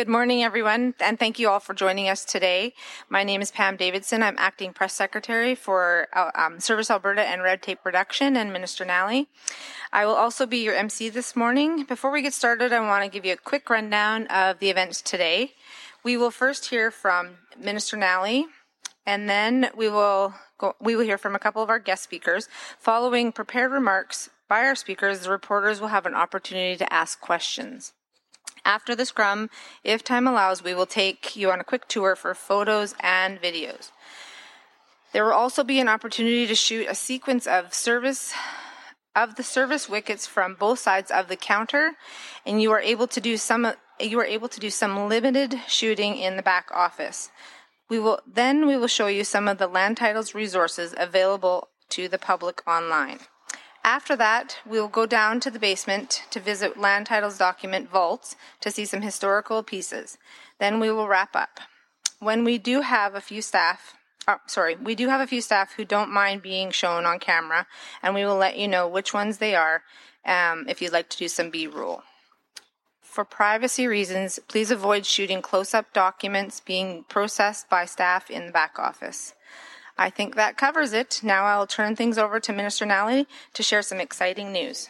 Good morning, everyone, and thank you all for joining us today. My name is Pam Davison. I'm acting press secretary for uh, um, Service Alberta and Red Tape Reduction and Minister Nally. I will also be your MC this morning. Before we get started, I want to give you a quick rundown of the events today. We will first hear from Minister Nally, and then we will go, we will hear from a couple of our guest speakers. Following prepared remarks by our speakers, the reporters will have an opportunity to ask questions. After the scrum, if time allows, we will take you on a quick tour for photos and videos. There will also be an opportunity to shoot a sequence of service of the service wickets from both sides of the counter, and you are able to do some you are able to do some limited shooting in the back office. We will then we will show you some of the land titles resources available to the public online. After that, we will go down to the basement to visit land titles document vaults to see some historical pieces. Then we will wrap up. When we do have a few staff, oh, sorry, we do have a few staff who don't mind being shown on camera, and we will let you know which ones they are um, if you'd like to do some B roll. For privacy reasons, please avoid shooting close up documents being processed by staff in the back office. I think that covers it. Now I'll turn things over to Minister Nally to share some exciting news.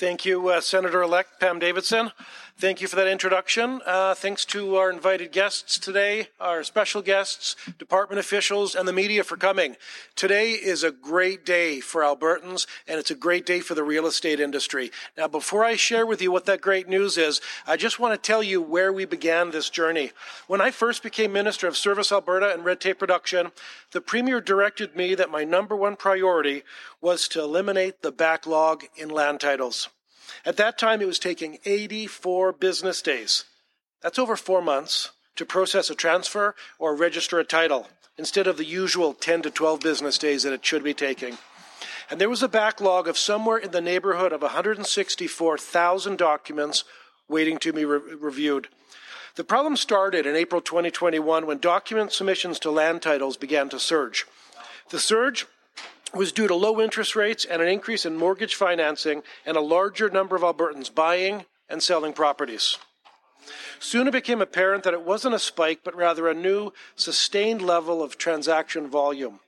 Thank you, uh, Senator elect Pam Davison. Thank you for that introduction. Uh, thanks to our invited guests today, our special guests, department officials, and the media for coming. Today is a great day for Albertans, and it's a great day for the real estate industry. Now, before I share with you what that great news is, I just want to tell you where we began this journey. When I first became Minister of Service Alberta and Red Tape Reduction, the Premier directed me that my number one priority was to eliminate the backlog in land titles. At that time, it was taking 84 business days. That's over four months to process a transfer or register a title instead of the usual 10 to 12 business days that it should be taking. And there was a backlog of somewhere in the neighborhood of 164,000 documents waiting to be re- reviewed. The problem started in April 2021 when document submissions to land titles began to surge. The surge was due to low interest rates and an increase in mortgage financing and a larger number of Albertans buying and selling properties. Soon it became apparent that it wasn't a spike, but rather a new, sustained level of transaction volume.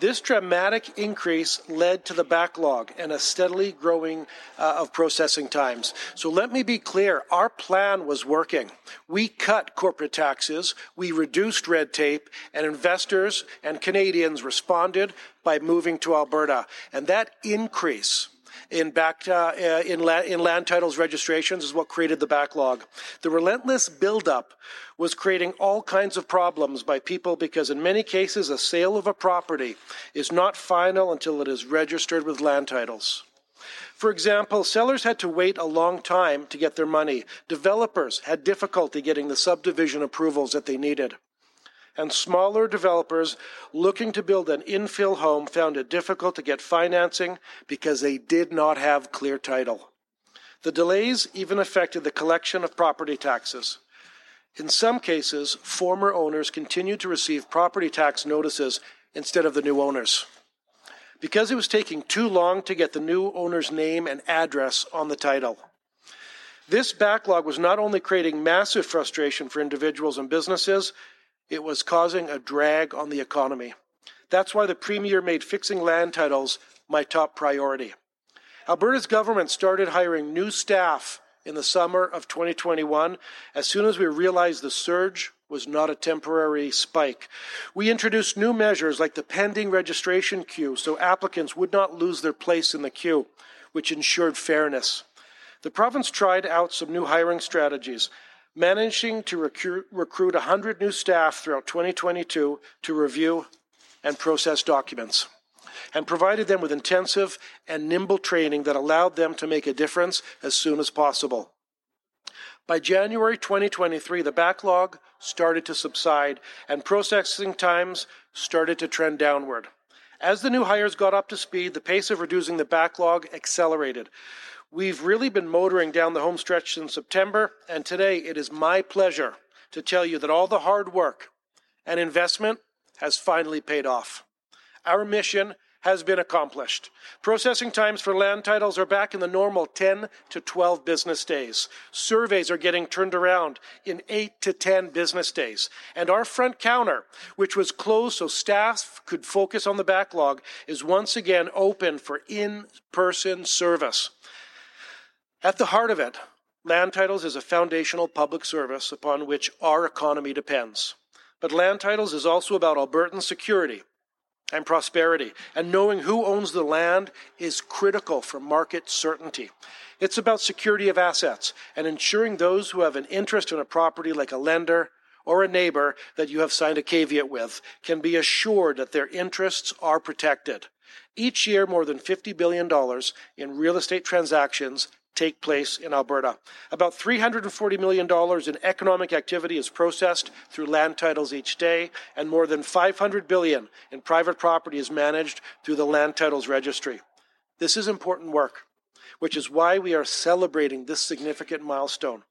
This dramatic increase led to the backlog and a steadily growing uh, of processing times. So let me be clear our plan was working. We cut corporate taxes, we reduced red tape, and investors and Canadians responded by moving to Alberta. And that increase in back uh, uh, in, la- in land titles registrations is what created the backlog. The relentless buildup was creating all kinds of problems by people because in many cases a sale of a property is not final until it is registered with land titles. For example, sellers had to wait a long time to get their money. Developers had difficulty getting the subdivision approvals that they needed and smaller developers looking to build an infill home found it difficult to get financing because they did not have clear title. The delays even affected the collection of property taxes. In some cases, former owners continued to receive property tax notices instead of the new owners. Because it was taking too long to get the new owner's name and address on the title. This backlog was not only creating massive frustration for individuals and businesses, it was causing a drag on the economy. That's why the Premier made fixing land titles my top priority. Alberta's government started hiring new staff in the summer of 2021 as soon as we realized the surge was not a temporary spike. We introduced new measures like the pending registration queue so applicants would not lose their place in the queue, which ensured fairness. The province tried out some new hiring strategies managing to recruit, recruit 100 new staff throughout 2022 to review and process documents, and provided them with intensive and nimble training that allowed them to make a difference as soon as possible. By January 2023, the backlog started to subside and processing times started to trend downward. As the new hires got up to speed, the pace of reducing the backlog accelerated. We've really been motoring down the home stretch since September, and today it is my pleasure to tell you that all the hard work and investment has finally paid off. Our mission has been accomplished. Processing times for land titles are back in the normal 10 to 12 business days. Surveys are getting turned around in 8 to 10 business days. And our front counter, which was closed so staff could focus on the backlog, is once again open for in person service. At the heart of it, land titles is a foundational public service upon which our economy depends. But land titles is also about Albertan security and prosperity, and knowing who owns the land is critical for market certainty. It's about security of assets and ensuring those who have an interest in a property, like a lender or a neighbor that you have signed a caveat with, can be assured that their interests are protected. Each year, more than $50 billion in real estate transactions take place in Alberta. About $340 million in economic activity is processed through land titles each day, and more than 500 billion in private property is managed through the land titles registry. This is important work, which is why we are celebrating this significant milestone.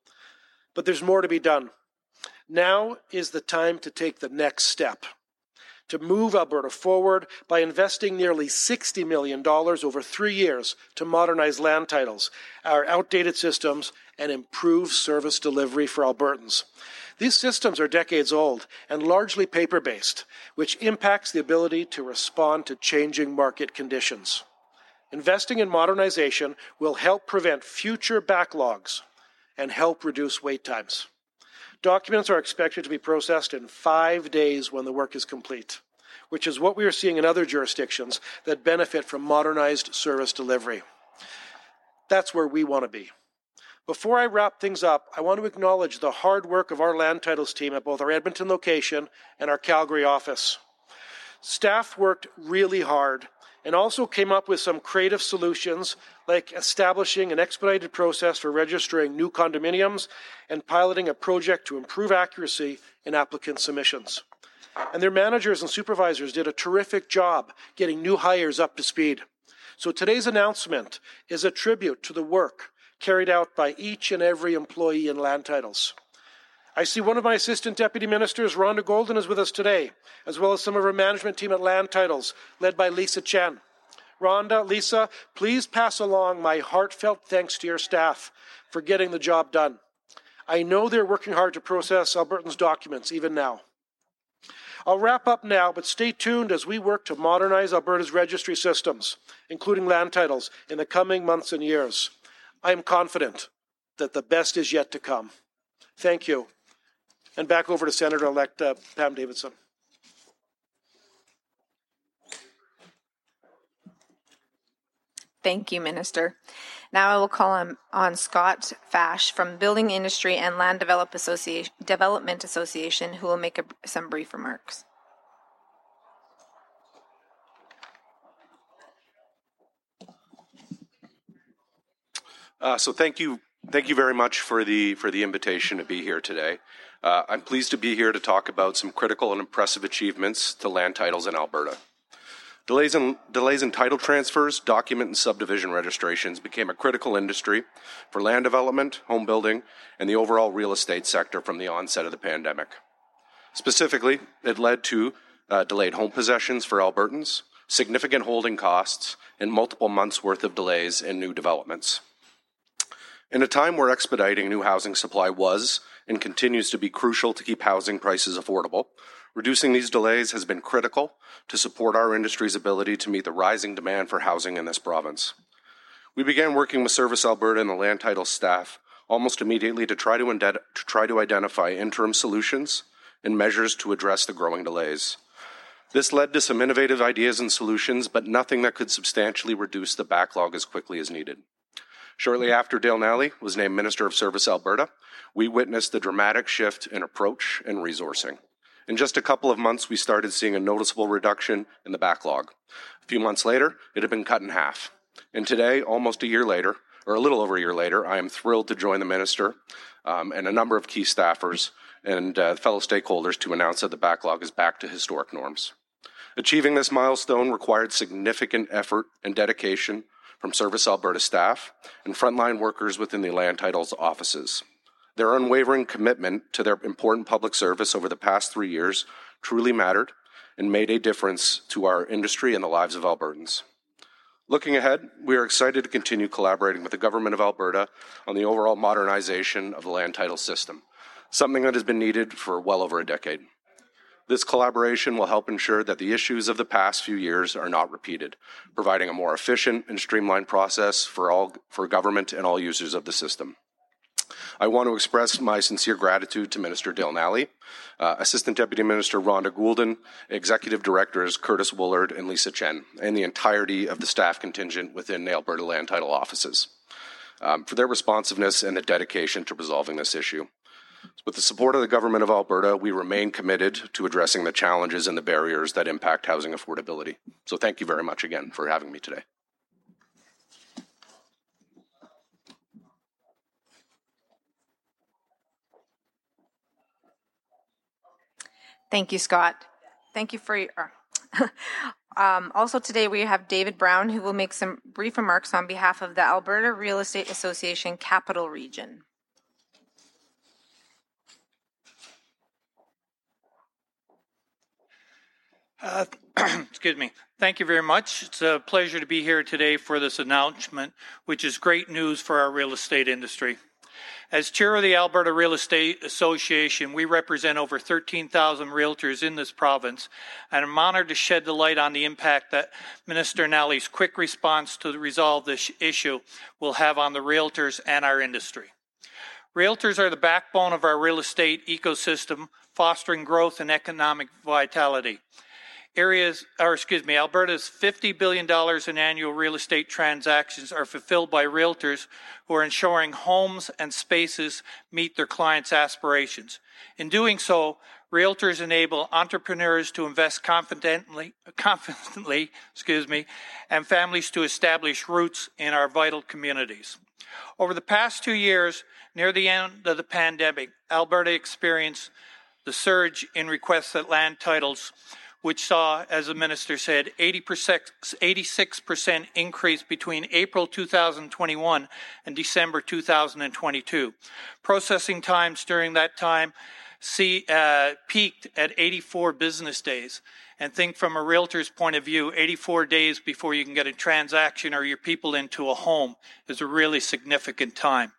But there's more to be done. Now is the time to take the next step to move Alberta forward by investing nearly $60 million over three years to modernize land titles, our outdated systems, and improve service delivery for Albertans. These systems are decades old and largely paper based, which impacts the ability to respond to changing market conditions. Investing in modernization will help prevent future backlogs and help reduce wait times. Documents are expected to be processed in five days when the work is complete, which is what we are seeing in other jurisdictions that benefit from modernized service delivery. That's where we want to be. Before I wrap things up, I want to acknowledge the hard work of our land titles team at both our Edmonton location and our Calgary office. Staff worked really hard and also came up with some creative solutions like establishing an expedited process for registering new condominiums and piloting a project to improve accuracy in applicant submissions. And their managers and supervisors did a terrific job getting new hires up to speed. So today's announcement is a tribute to the work carried out by each and every employee in land titles. I see one of my assistant deputy ministers, Rhonda Golden, is with us today, as well as some of her management team at Land Titles, led by Lisa Chen. Rhonda, Lisa, please pass along my heartfelt thanks to your staff for getting the job done. I know they're working hard to process Albertans' documents even now. I'll wrap up now, but stay tuned as we work to modernize Alberta's registry systems, including land titles, in the coming months and years. I am confident that the best is yet to come. Thank you. And back over to Senator elect uh, Pam Davison. Thank you, Minister. Now I will call on, on Scott Fash from Building Industry and Land Develop Association, Development Association, who will make a, some brief remarks. Uh, so thank you, thank you very much for the for the invitation to be here today. Uh, I'm pleased to be here to talk about some critical and impressive achievements to land titles in Alberta. Delays in, delays in title transfers, document and subdivision registrations became a critical industry for land development, home building, and the overall real estate sector from the onset of the pandemic. Specifically, it led to uh, delayed home possessions for Albertans, significant holding costs, and multiple months' worth of delays in new developments. In a time where expediting new housing supply was and continues to be crucial to keep housing prices affordable, Reducing these delays has been critical to support our industry's ability to meet the rising demand for housing in this province. We began working with Service Alberta and the land title staff almost immediately to try to, to try to identify interim solutions and measures to address the growing delays. This led to some innovative ideas and solutions, but nothing that could substantially reduce the backlog as quickly as needed. Shortly after Dale Nally was named Minister of Service Alberta, we witnessed the dramatic shift in approach and resourcing. In just a couple of months, we started seeing a noticeable reduction in the backlog. A few months later, it had been cut in half. And today, almost a year later, or a little over a year later, I am thrilled to join the minister um, and a number of key staffers and uh, fellow stakeholders to announce that the backlog is back to historic norms. Achieving this milestone required significant effort and dedication from Service Alberta staff and frontline workers within the land titles offices. Their unwavering commitment to their important public service over the past three years truly mattered, and made a difference to our industry and the lives of Albertans. Looking ahead, we are excited to continue collaborating with the Government of Alberta on the overall modernization of the land title system, something that has been needed for well over a decade. This collaboration will help ensure that the issues of the past few years are not repeated, providing a more efficient and streamlined process for all for government and all users of the system. I want to express my sincere gratitude to Minister Dale Nally, uh, Assistant Deputy Minister Rhonda Goulden, Executive Directors Curtis Woolard and Lisa Chen, and the entirety of the staff contingent within the Alberta Land Title offices um, for their responsiveness and the dedication to resolving this issue. With the support of the Government of Alberta, we remain committed to addressing the challenges and the barriers that impact housing affordability. So thank you very much again for having me today. Thank you, Scott. Thank you for your. um, also, today we have David Brown, who will make some brief remarks on behalf of the Alberta Real Estate Association Capital Region. Uh, excuse me. Thank you very much. It's a pleasure to be here today for this announcement, which is great news for our real estate industry. As chair of the Alberta Real Estate Association, we represent over 13,000 realtors in this province, and I'm honored to shed the light on the impact that Minister Nally's quick response to resolve this issue will have on the realtors and our industry. Realtors are the backbone of our real estate ecosystem, fostering growth and economic vitality areas, or excuse me, Alberta's $50 billion in annual real estate transactions are fulfilled by realtors who are ensuring homes and spaces meet their clients' aspirations. In doing so, realtors enable entrepreneurs to invest confidently, confidently, excuse me, and families to establish roots in our vital communities. Over the past two years, near the end of the pandemic, Alberta experienced the surge in requests at land titles which saw, as the minister said, 86% increase between April 2021 and December 2022. Processing times during that time see, uh, peaked at 84 business days. And think from a realtor's point of view, 84 days before you can get a transaction or your people into a home is a really significant time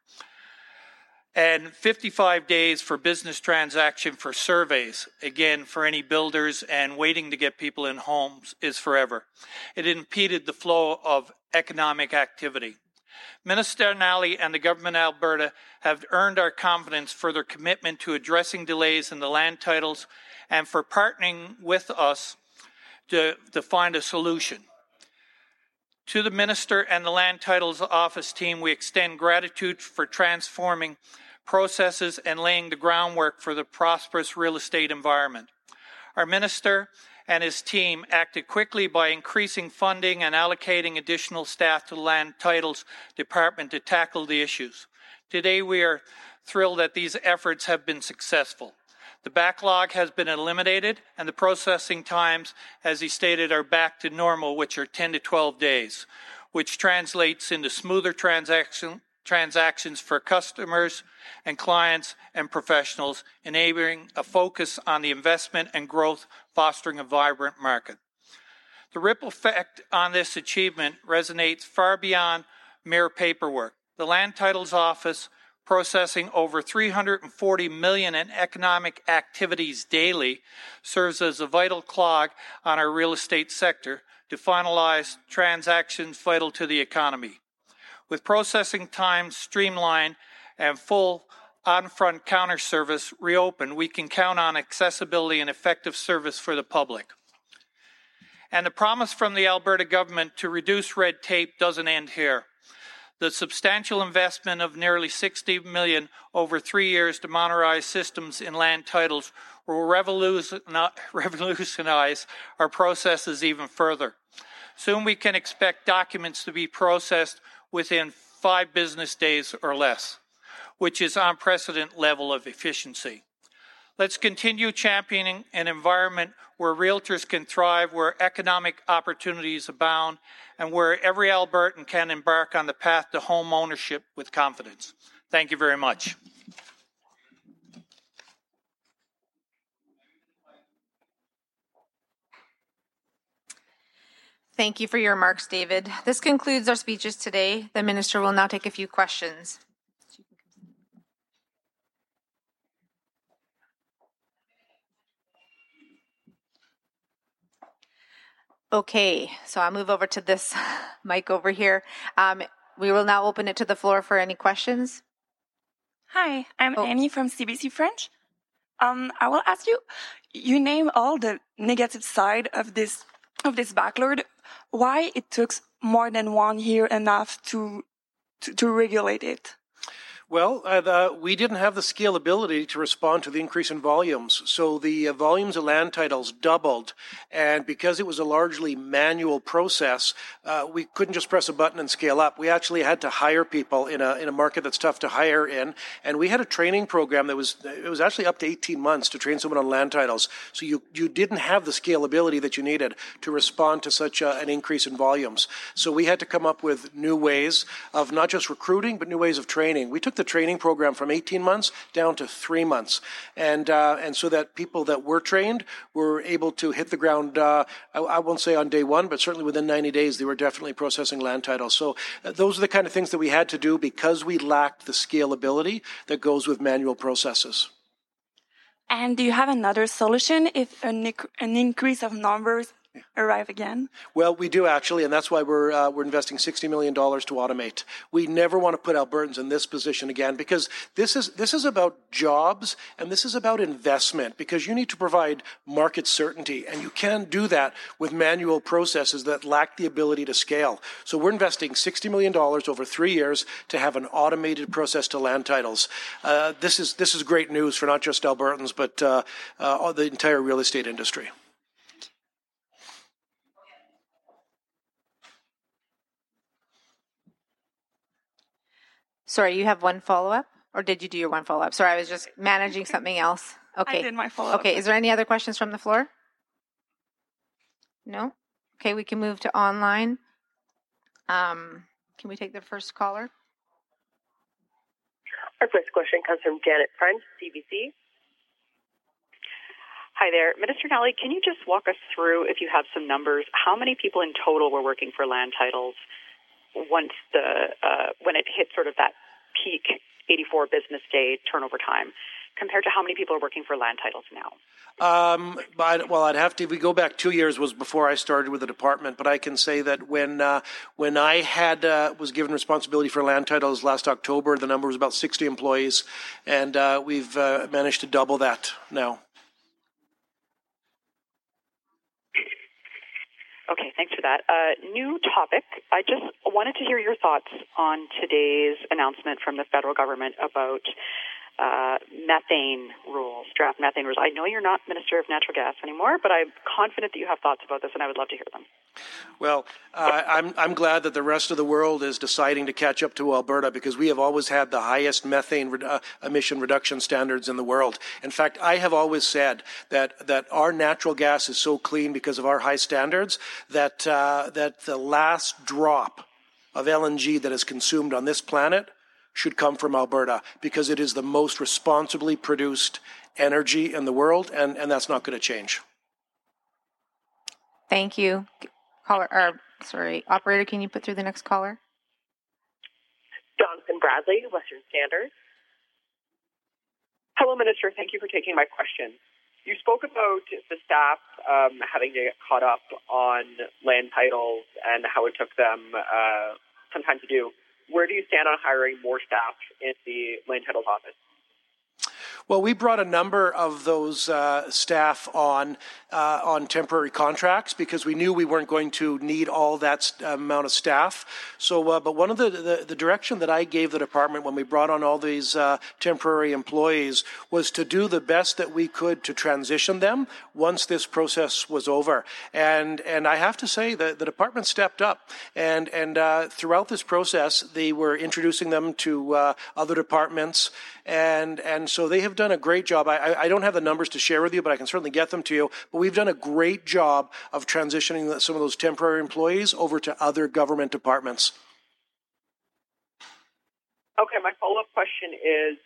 and 55 days for business transaction for surveys. Again, for any builders and waiting to get people in homes is forever. It impeded the flow of economic activity. Minister Nally and the government of Alberta have earned our confidence for their commitment to addressing delays in the land titles and for partnering with us to, to find a solution. To the minister and the land titles office team, we extend gratitude for transforming processes, and laying the groundwork for the prosperous real estate environment. Our minister and his team acted quickly by increasing funding and allocating additional staff to the Land Titles Department to tackle the issues. Today, we are thrilled that these efforts have been successful. The backlog has been eliminated, and the processing times, as he stated, are back to normal, which are 10 to 12 days, which translates into smoother transaction, transactions for customers and clients and professionals, enabling a focus on the investment and growth, fostering a vibrant market. The ripple effect on this achievement resonates far beyond mere paperwork. The Land Titles Office, processing over 340 million in economic activities daily, serves as a vital clog on our real estate sector to finalize transactions vital to the economy. With processing times streamlined and full on-front counter service reopened, we can count on accessibility and effective service for the public. And the promise from the Alberta government to reduce red tape doesn't end here. The substantial investment of nearly 60 million over three years to modernize systems in land titles will revolutionize our processes even further. Soon we can expect documents to be processed within five business days or less, which is unprecedented level of efficiency. Let's continue championing an environment where realtors can thrive, where economic opportunities abound, and where every Albertan can embark on the path to home ownership with confidence. Thank you very much. Thank you for your remarks, David. This concludes our speeches today. The minister will now take a few questions. Okay, so I'll move over to this mic over here. Um, we will now open it to the floor for any questions. Hi, I'm Oh. Annie from CBC French. Um, I will ask you. You name all the negative side of this of this backlog. Why it took more than one year enough to to, to regulate it? Well, uh, the, we didn't have the scalability to respond to the increase in volumes. So the uh, volumes of land titles doubled. And because it was a largely manual process, uh, we couldn't just press a button and scale up. We actually had to hire people in a, in a market that's tough to hire in. And we had a training program that was, it was actually up to 18 months to train someone on land titles. So you, you didn't have the scalability that you needed to respond to such a, an increase in volumes. So we had to come up with new ways of not just recruiting, but new ways of training. We took the training program from 18 months down to three months, and uh, and so that people that were trained were able to hit the ground. Uh, I, I won't say on day one, but certainly within 90 days, they were definitely processing land titles. So uh, those are the kind of things that we had to do because we lacked the scalability that goes with manual processes. And do you have another solution if an, an increase of numbers arrive again? Well, we do actually, and that's why we're uh, we're investing sixty million dollars to automate. We never want to put Albertans in this position again because this is this is about jobs and this is about investment because you need to provide market certainty, and you can't do that with manual processes that lack the ability to scale. So we're investing sixty million dollars over three years to have an automated process to land titles. Uh, this is this is great news for not just Albertans but uh, uh, the entire real estate industry. Sorry, you have one follow up, or did you do your one follow up? Sorry, I was just managing something else. Okay. I did my follow up. Okay, is there any other questions from the floor? No? Okay, we can move to online. Um, can we take the first caller? Our first question comes from Janet French, CBC. Hi there. Minister Nally, can you just walk us through, if you have some numbers, how many people in total were working for land titles once the uh, when it hit sort of that peak 84 business day turnover time, compared to how many people are working for land titles now? Um, but, well, I'd have to. If we go back two years, was before I started with the department. But I can say that when uh, when I had uh, was given responsibility for land titles last October, the number was about sixty employees, and uh, we've uh, managed to double that now. Okay, thanks for that. Uh, new topic. I just wanted to hear your thoughts on today's announcement from the federal government about uh, methane rules, draft methane rules. I know you're not Minister of Natural Gas anymore, but I'm confident that you have thoughts about this, and I would love to hear them. Well, uh, I'm I'm glad that the rest of the world is deciding to catch up to Alberta because we have always had the highest methane re- uh, emission reduction standards in the world. In fact, I have always said that that our natural gas is so clean because of our high standards that uh, that the last drop of LNG that is consumed on this planet should come from Alberta because it is the most responsibly produced energy in the world, and, and that's not going to change. Thank you. Caller, or sorry, operator, can you put through the next caller? Jonathan Bradley, Western Standard. Hello, Minister. Thank you for taking my question. You spoke about the staff um, having to get caught up on land titles and how it took them uh, some time to do. Where do you stand on hiring more staff in the land titles office? Well, we brought a number of those uh, staff on uh, on temporary contracts because we knew we weren't going to need all that amount of staff. So, uh, but one of the, the, the direction that I gave the department when we brought on all these uh, temporary employees was to do the best that we could to transition them once this process was over. And and I have to say that the department stepped up and and uh, throughout this process they were introducing them to uh, other departments and and so they have done a great job. I, I- don't have the numbers to share with you, but I can certainly get them to you. But we've done a great job of transitioning some of those temporary employees over to other government departments. Okay, my follow up question is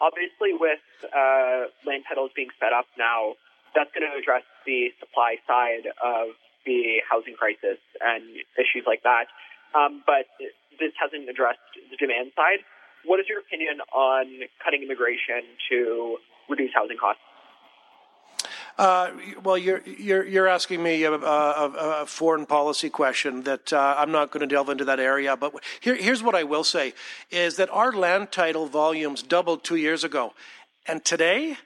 obviously with uh, land titles being set up now, that's going to address the supply side of the housing crisis and issues like that. Um, but this hasn't addressed the demand side. What is your opinion on cutting immigration to reduce housing costs? Uh, well, you're you're you're asking me a, a, a foreign policy question that uh, I'm not going to delve into that area. But here, here's what I will say: is that our land title volumes doubled two years ago, and today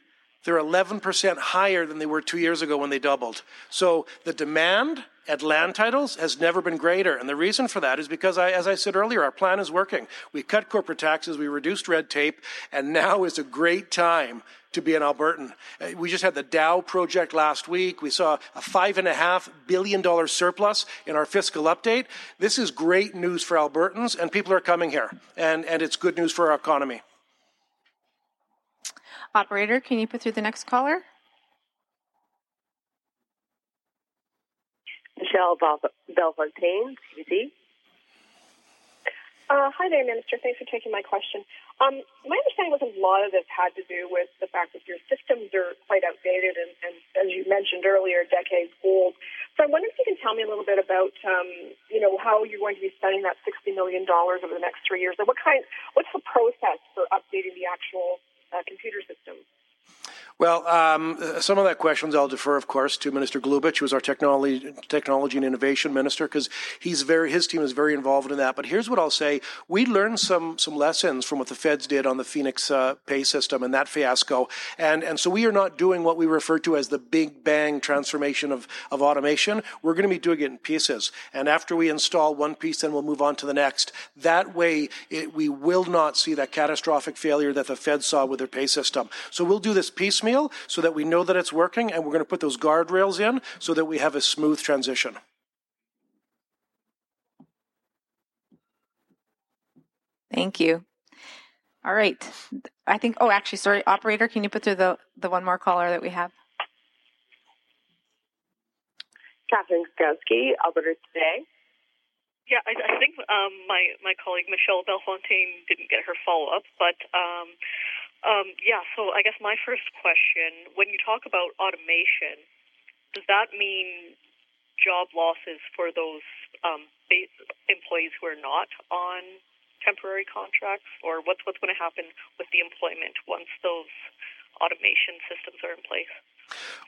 they're 11% higher than they were two years ago when they doubled. So the demand at land titles has never been greater. And the reason for that is because, I, as I said earlier, our plan is working. We cut corporate taxes, we reduced red tape, and now is a great time to be an Albertan. Uh, we just had the Dow project last week. We saw a five and a half billion dollar surplus in our fiscal update. This is great news for Albertans, and people are coming here, and, and it's good news for our economy. Operator, can you put through the next caller? Michelle Bellefontaine, CBC. Uh, hi there, Minister. Thanks for taking my question. Um, my understanding was a lot of this had to do with the fact that your systems are quite outdated and, and as you mentioned earlier, decades old. So I wonder if you can tell me a little bit about, um, you know, how you're going to be spending that $60 million over the next three years, and what kind, what's the process for updating the actual uh, computer system? Well, um, some of that questions I'll defer, of course, to Minister Glubish, who is our technology, technology and innovation minister, because he's very his team is very involved in that. But here's what I'll say: we learned some some lessons from what the feds did on the Phoenix uh, pay system and that fiasco, and and so we are not doing what we refer to as the big bang transformation of of automation. We're going to be doing it in pieces, and after we install one piece, then we'll move on to the next. That way, it, we will not see that catastrophic failure that the feds saw with their pay system. So we'll do this piecemeal piecemeal so that we know that it's working, and we're going to put those guardrails in so that we have a smooth transition. Thank you. All right. I think, oh, actually, sorry, operator, can you put through the, the one more caller that we have? Catherine Griwkowsky, Alberta Today. Yeah, I, I think um, my my colleague Michelle Bellefontaine didn't get her follow up, but um, um, yeah, so I guess my first question when you talk about automation, does that mean job losses for those um, employees who are not on temporary contracts, or what's what's going to happen with the employment once those automation systems are in place?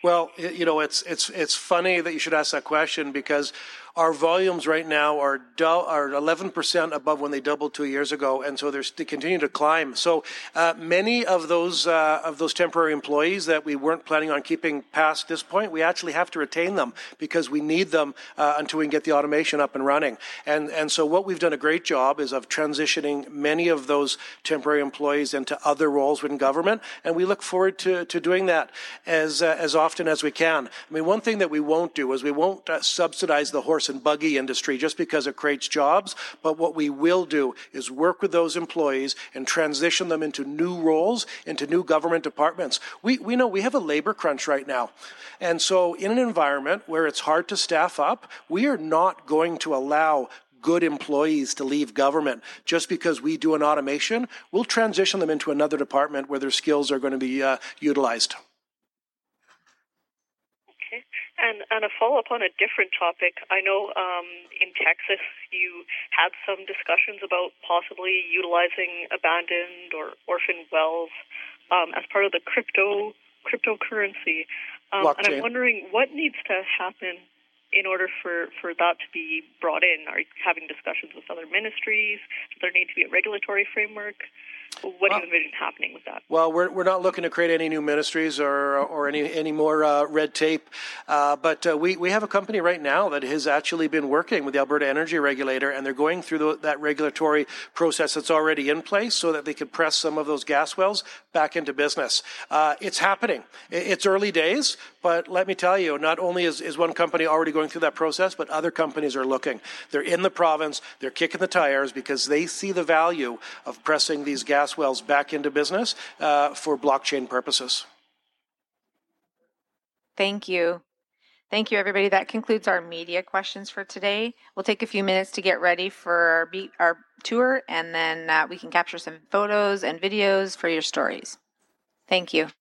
Well, you know, it's it's it's funny that you should ask that question because our volumes right now are du- are 11% above when they doubled two years ago, and so they're, they continue to climb. So uh, many of those uh, of those temporary employees that we weren't planning on keeping past this point, we actually have to retain them because we need them uh, until we can get the automation up and running. And and so what we've done a great job is of transitioning many of those temporary employees into other roles within government, and we look forward to, to doing that as uh, as often as we can. I mean, one thing that we won't do is we won't uh, subsidize the horse horse and buggy industry just because it creates jobs. But what we will do is work with those employees and transition them into new roles, into new government departments. We, we know we have a labor crunch right now. And so, in an environment where it's hard to staff up, we are not going to allow good employees to leave government just because we do an automation. We'll transition them into another department where their skills are going to be uh, utilized. And and a follow up on a different topic. I know um, in Texas you had some discussions about possibly utilizing abandoned or orphan wells um, as part of the crypto cryptocurrency. Um, and I'm wondering what needs to happen in order for, for that to be brought in. Are you having discussions with other ministries? Does there need to be a regulatory framework? What do you envision happening with that? Well, we're, we're not looking to create any new ministries or or any any more uh, red tape, uh, but uh, we we have a company right now that has actually been working with the Alberta Energy Regulator, and they're going through the, that regulatory process that's already in place, so that they could press some of those gas wells back into business. Uh, it's happening. It's early days, but let me tell you, not only is, is one company already going through that process, but other companies are looking. They're in the province. They're kicking the tires because they see the value of pressing these gas gas wells back into business uh, for blockchain purposes. Thank you. Thank you, everybody. That concludes our media questions for today. We'll take a few minutes to get ready for our, our tour, and then uh, we can capture some photos and videos for your stories. Thank you.